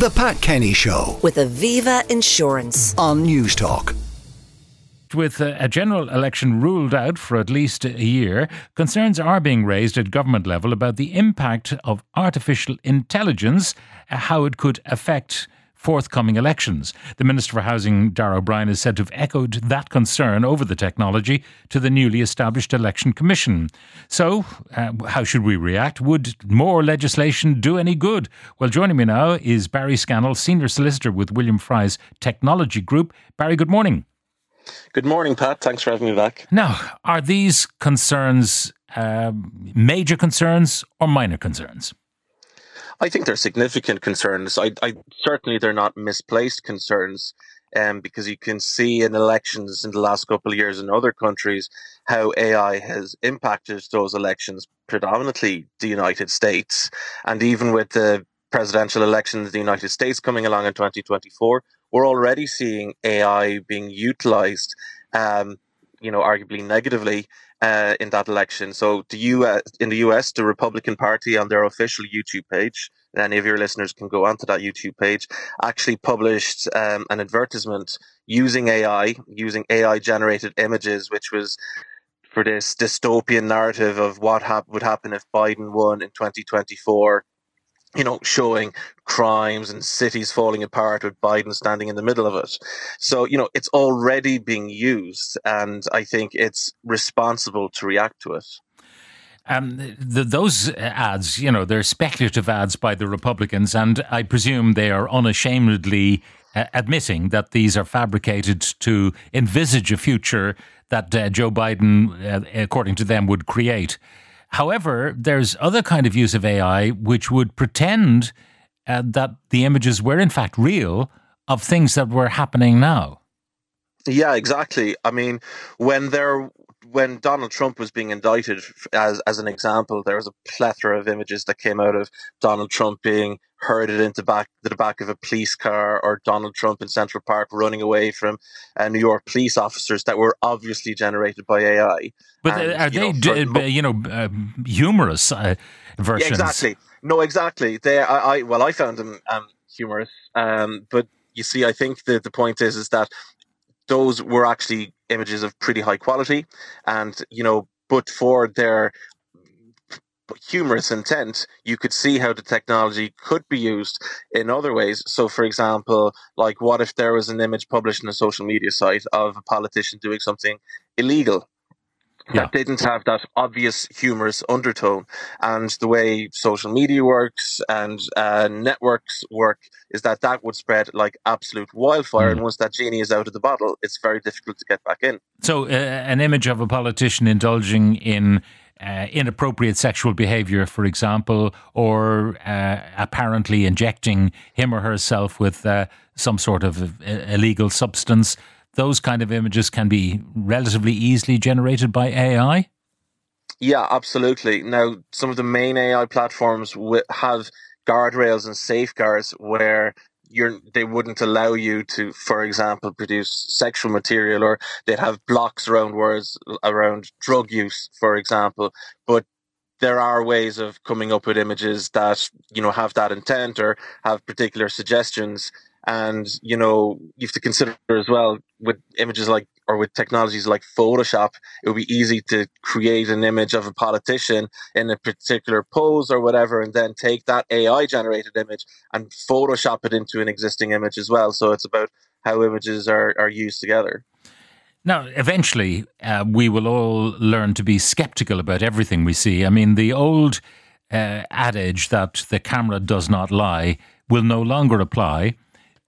The Pat Kenny Show with Aviva Insurance. on Newstalk. With uh, a general election ruled out for at least a year, concerns are being raised at government level about the impact of artificial intelligence, uh, how it could affect forthcoming elections. The Minister for Housing, Darragh O'Brien, is said to have echoed that concern over the technology to the newly established Election Commission. So, uh, how should we react? Would more legislation do any good? Well, joining me now is Barry Scannell, Senior Solicitor with William Fry's Technology Group. Barry, good morning. Good morning, Pat. Thanks for having me back. Now, are these concerns um, major concerns or minor concerns? I think they're significant concerns. I, I certainly they're not misplaced concerns, um, because you can see in elections in the last couple of years in other countries how AI has impacted those elections, predominantly the United States, and even with the presidential elections in the United States coming along in 2024, we're already seeing AI being utilized, um, you know, arguably negatively uh, in that election. So the US, in the US, the Republican Party on their official YouTube page, and any of your listeners can go onto that YouTube page, actually published um, an advertisement using AI, using AI generated images, which was for this dystopian narrative of what hap- would happen if Biden won in 2024 you know, showing crimes and cities falling apart with Biden standing in the middle of it. So, you know, it's already being used, and I think it's responsible to react to it. Um, the, those ads, you know, they're speculative ads by the Republicans, and I presume they are unashamedly uh, admitting that these are fabricated to envisage a future that uh, Joe Biden, uh, according to them, would create. However, there's other kind of use of AI which would pretend uh, that the images were in fact real of things that were happening now. Yeah, exactly. I mean, when there when Donald Trump was being indicted, as as an example, there was a plethora of images that came out of Donald Trump being herded into back the back of a police car, or Donald Trump in Central Park running away from uh, New York police officers that were obviously generated by AI. But uh, And, are you they, know, for- d- you know, uh, humorous uh, Yeah, versions? exactly. No, exactly. They, I, I, well, I found them um, humorous. Um, but you see, I think the the point is, is that those were actually images of pretty high quality, and you know, but for their humorous intent, you could see how the technology could be used in other ways. So, for example, like what if there was an image published on a social media site of a politician doing something illegal? Yeah. That didn't have that obvious humorous undertone. And the way social media works and uh, networks work is that that would spread like absolute wildfire. Mm. And once that genie is out of the bottle, it's very difficult to get back in. So, uh, an image of a politician indulging in uh, inappropriate sexual behavior, for example, or uh, apparently injecting him or herself with uh, some sort of uh, illegal substance, those kind of images can be relatively easily generated by AI. Yeah, absolutely. Now, some of the main AI platforms have guardrails and safeguards where you're they wouldn't allow you to, for example, produce sexual material, or they'd have blocks around words around drug use, for example. But there are ways of coming up with images that you know have that intent or have particular suggestions. And you know you have to consider as well with images like or with technologies like Photoshop, it would be easy to create an image of a politician in a particular pose or whatever, and then take that AI generated image and Photoshop it into an existing image as well. So it's about how images are, are used together. Now, eventually, uh, we will all learn to be skeptical about everything we see. I mean, the old uh, adage that the camera does not lie will no longer apply.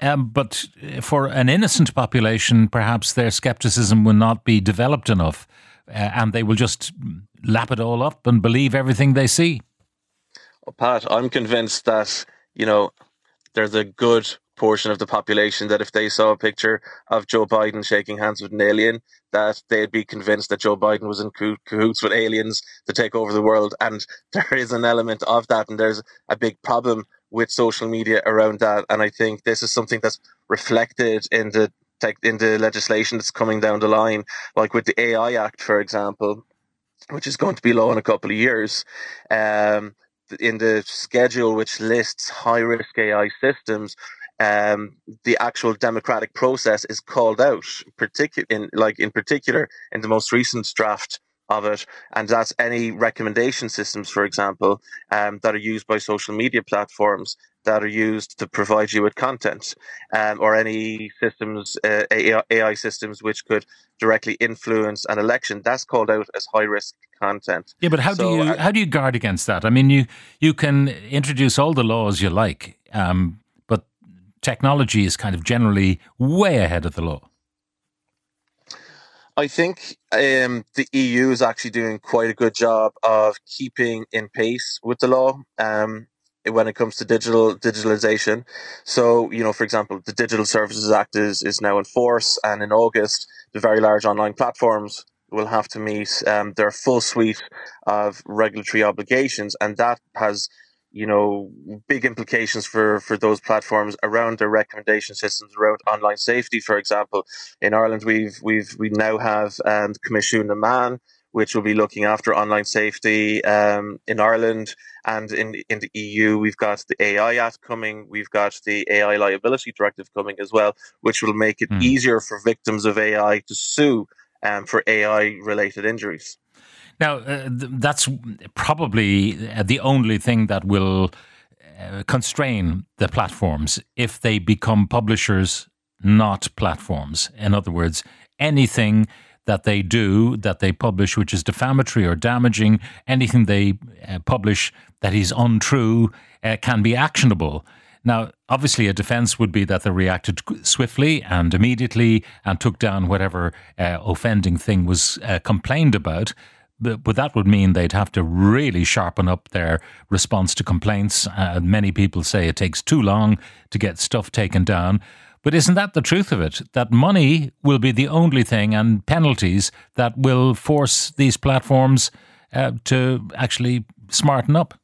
Um, but for an innocent population, perhaps their skepticism will not be developed enough, uh, and they will just lap it all up and believe everything they see. Well, Pat, I'm convinced that, you know, there's a good portion of the population that if they saw a picture of Joe Biden shaking hands with an alien, that they'd be convinced that Joe Biden was in cahoots with aliens to take over the world. And there is an element of that, and there's a big problem with social media around that. And I think this is something that's reflected in the tech, in the legislation that's coming down the line, like with the AI Act, for example, which is going to be law in a couple of years. Um, in the schedule which lists high risk AI systems, um, the actual democratic process is called out, particular in like in particular in the most recent draft of it, and that's any recommendation systems, for example, um, that are used by social media platforms that are used to provide you with content, um, or any systems, uh, AI systems, which could directly influence an election. That's called out as high risk content. Yeah, but how so, do you uh, how do you guard against that? I mean, you you can introduce all the laws you like, um, but technology is kind of generally way ahead of the law. I think um, the EU is actually doing quite a good job of keeping in pace with the law um, when it comes to digital digitalization. So, you know, for example, the Digital Services Act is, is now in force, and in August, the very large online platforms will have to meet um, their full suite of regulatory obligations, and that has you know, big implications for, for those platforms around their recommendation systems around online safety. For example, in Ireland, we've we've we now have um, Coimisiún na Meán, which will be looking after online safety um, in Ireland and in in the EU. We've got the AI Act coming. We've got the AI Liability Directive coming as well, which will make it mm. easier for victims of AI to sue um, for AI related injuries. Now, uh, th- that's probably uh, the only thing that will uh, constrain the platforms if they become publishers, not platforms. In other words, anything that they do, that they publish, which is defamatory or damaging, anything they uh, publish that is untrue uh, can be actionable. Now, obviously, a defense would be that they reacted swiftly and immediately and took down whatever uh, offending thing was uh, complained about but that would mean they'd have to really sharpen up their response to complaints. Uh, many people say it takes too long to get stuff taken down. But isn't that the truth of it? That money will be the only thing and penalties that will force these platforms uh, to actually smarten up?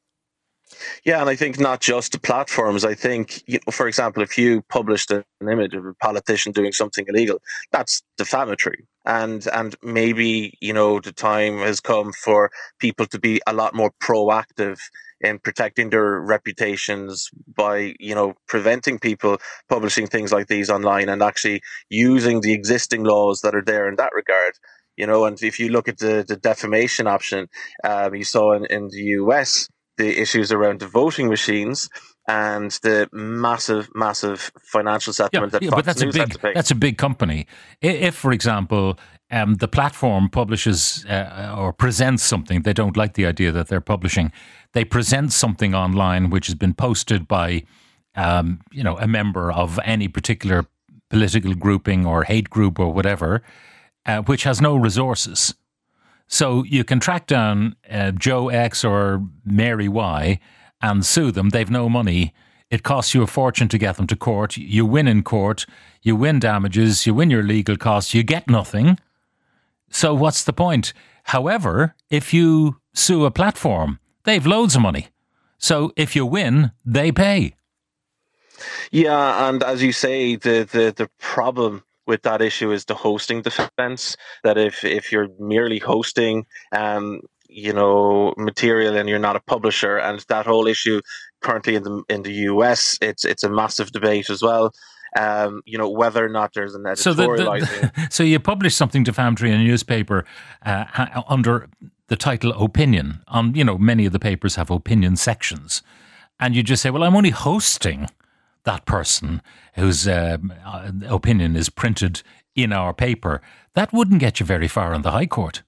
Yeah, and I think not just the platforms. I think, you know, for example, if you published an image of a politician doing something illegal, that's defamatory. And and maybe you know the time has come for people to be a lot more proactive in protecting their reputations by you know preventing people publishing things like these online and actually using the existing laws that are there in that regard you know and if you look at the, the defamation option um, you saw in, in the us the issues around the voting machines and the massive, massive financial settlement yeah, that yeah, Fox but that's News a big, That's a big company. If, for example, um, the platform publishes uh, or presents something, they don't like the idea that they're publishing. They present something online which has been posted by, um, you know, a member of any particular political grouping or hate group or whatever, uh, which has no resources so you can track down uh, Joe X or Mary Y and sue them. They've no money. It costs you a fortune to get them to court. You win in court. You win damages. You win your legal costs. You get nothing. So what's the point? However, if you sue a platform, they've loads of money. So if you win, they pay. Yeah, and as you say, the the the problem with that issue is the hosting defense. That if if you're merely hosting, um, you know, material and you're not a publisher, and that whole issue currently in the in the US, it's it's a massive debate as well. Um, you know whether or not there's an editorializing. So, the, the, so you publish something defamatory in a newspaper uh, under the title opinion. On you know many of the papers have opinion sections, and you just say, "Well, I'm only hosting." That person whose uh, opinion is printed in our paper, that wouldn't get you very far in the High Court.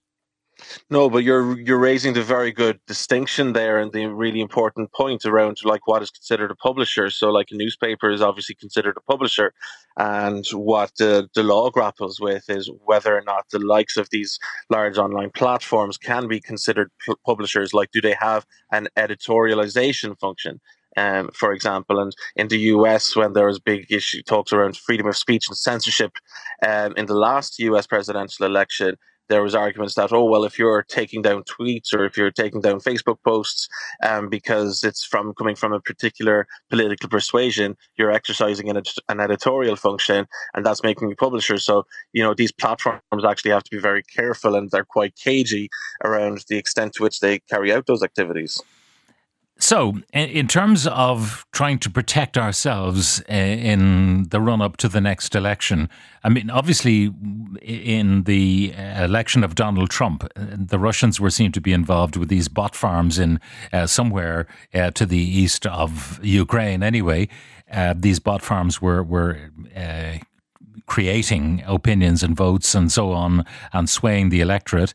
No, but you're you're raising the very good distinction there and the really important point around like what is considered a publisher. So like a newspaper is obviously considered a publisher and what the, the law grapples with is whether or not the likes of these large online platforms can be considered publishers. Like do they have an editorialization function? Um, for example. And in the US, when there was big issue talks around freedom of speech and censorship um, in the last US presidential election, there was arguments that oh well if you're taking down tweets or if you're taking down facebook posts um, because it's from coming from a particular political persuasion you're exercising an, an editorial function and that's making you publisher so you know these platforms actually have to be very careful and they're quite cagey around the extent to which they carry out those activities So, in terms of trying to protect ourselves uh, in the run up to the next election, I mean, obviously, in the election of Donald Trump, uh, the Russians were seen to be involved with these bot farms in uh, somewhere uh, to the east of Ukraine. Anyway, uh, these bot farms were were creating opinions and votes and so on, and swaying the electorate.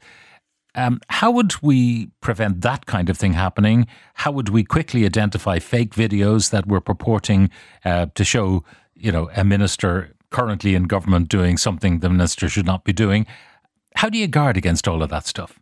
Um, how would we prevent that kind of thing happening? How would we quickly identify fake videos that were purporting uh, to show, you know, a minister currently in government doing something the minister should not be doing? How do you guard against all of that stuff?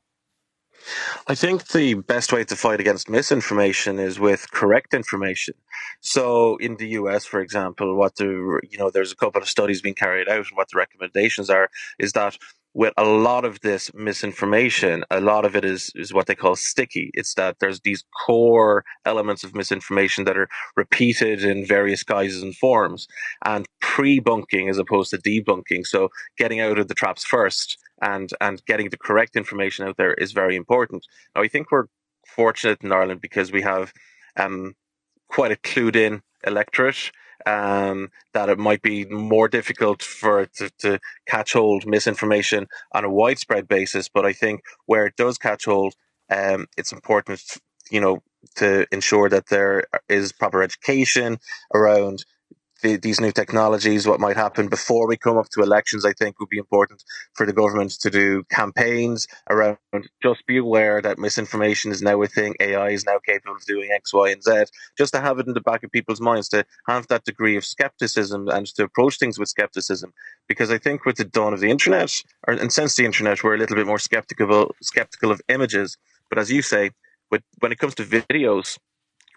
I think the best way to fight against misinformation is with correct information. So in the US, for example, what the you know, there's a couple of studies being carried out, and what the recommendations are is that with a lot of this misinformation, a lot of it is, is what they call sticky. It's that there's these core elements of misinformation that are repeated in various guises and forms and pre-bunking as opposed to debunking. So getting out of the traps first and, and getting the correct information out there is very important. Now, I think we're fortunate in Ireland because we have um, quite a clued in electorate um, that it might be more difficult for to, to catch hold misinformation on a widespread basis. But I think where it does catch hold, um, it's important, you know, to ensure that there is proper education around the, these new technologies, what might happen before we come up to elections, I think would be important for the government to do campaigns around just be aware that misinformation is now a thing. AI is now capable of doing X, Y, and Z. Just to have it in the back of people's minds, to have that degree of skepticism and to approach things with skepticism. Because I think with the dawn of the internet, or, and since the internet, we're a little bit more skeptical, skeptical of images. But as you say, with, when it comes to videos,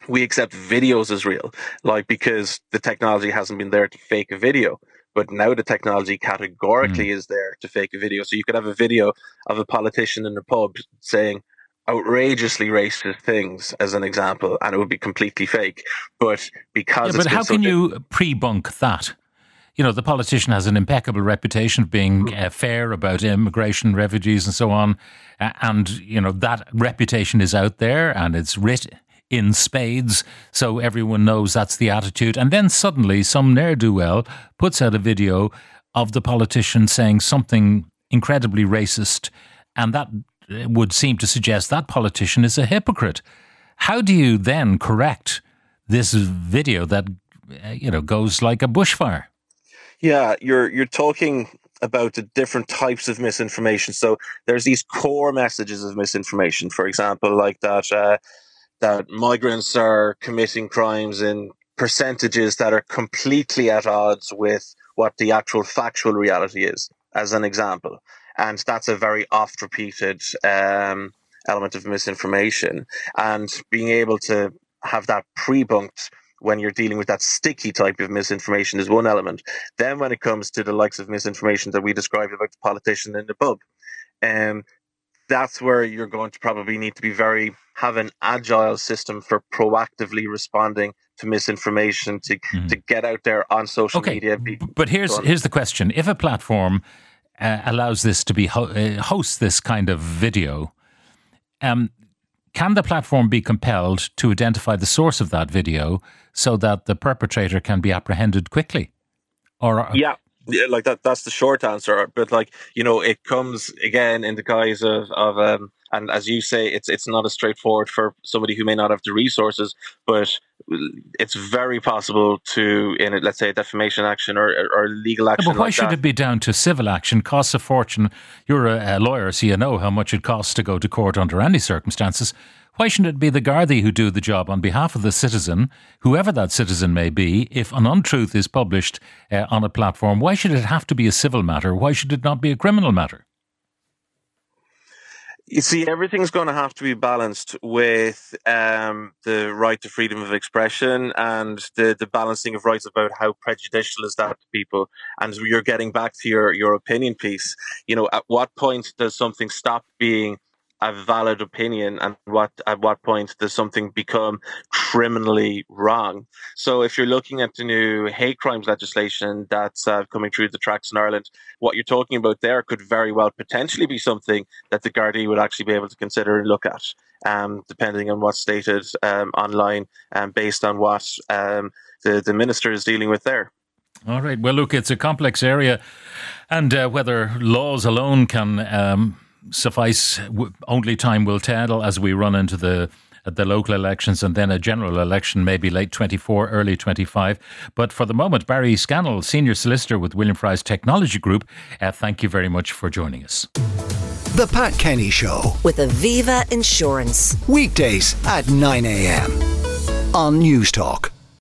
we accept videos as real, like because the technology hasn't been there to fake a video. But now the technology categorically mm. is there to fake a video. So you could have a video of a politician in a pub saying outrageously racist things, as an example, and it would be completely fake. But because yeah, but how so can you pre-bunk that? you know, the politician has an impeccable reputation of being uh, fair about immigration, refugees, and so on. Uh, and, you know, that reputation is out there and it's writ- in spades, so everyone knows that's the attitude. And then suddenly, some ne'er do well puts out a video of the politician saying something incredibly racist, and that uh, would seem to suggest that politician is a hypocrite. How do you then correct this video that uh, you know goes like a bushfire? Yeah, you're you're talking about the different types of misinformation. So there's these core messages of misinformation, for example, like that. Uh, that migrants are committing crimes in percentages that are completely at odds with what the actual factual reality is, as an example. And that's a very oft repeated um, element of misinformation. And being able to have that pre bunked when you're dealing with that sticky type of misinformation is one element. Then, when it comes to the likes of misinformation that we described about the politician in the pub, um, that's where you're going to probably need to be very have an agile system for proactively responding to misinformation to mm-hmm. to get out there on social media. okay. media. But here's here's the question: If a platform uh, allows this to be ho- uh, host this kind of video, um, can the platform be compelled to identify the source of that video so that the perpetrator can be apprehended quickly? Or yeah, yeah, like that that's the short answer but like you know it comes again in the guise of of um and as you say it's it's not as straightforward for somebody who may not have the resources but it's very possible to in let's say a defamation action or, or legal action yeah, but why like should that. it be down to civil action? Costs a fortune. You're a, a lawyer so you know how much it costs to go to court under any circumstances why shouldn't it be the Gardaí who do the job on behalf of the citizen, whoever that citizen may be? If an untruth is published uh, on a platform, why should it have to be a civil matter? Why should it not be a criminal matter? You see, everything's going to have to be balanced with um, the right to freedom of expression and the, the balancing of rights about how prejudicial is that to people. And you're getting back to your, your opinion piece. You know, at what point does something stop being a valid opinion and what at what point does something become criminally wrong. So if you're looking at the new hate crimes legislation that's uh, coming through the tracks in Ireland, what you're talking about there could very well potentially be something that the Gardaí would actually be able to consider and look at, um, depending on what's stated um, online and based on what um, the, the minister is dealing with there. All right. Well, look, it's a complex area, and uh, whether laws alone can um, suffice, only time will tell as we run into the the local elections and then a general election, maybe late 24, early 25. But for the moment, Barry Scannell, Senior Solicitor with William Fry's Technology Group, uh, thank you very much for joining us. The Pat Kenny Show with Aviva Insurance. Weekdays at 9 a.m. on Newstalk.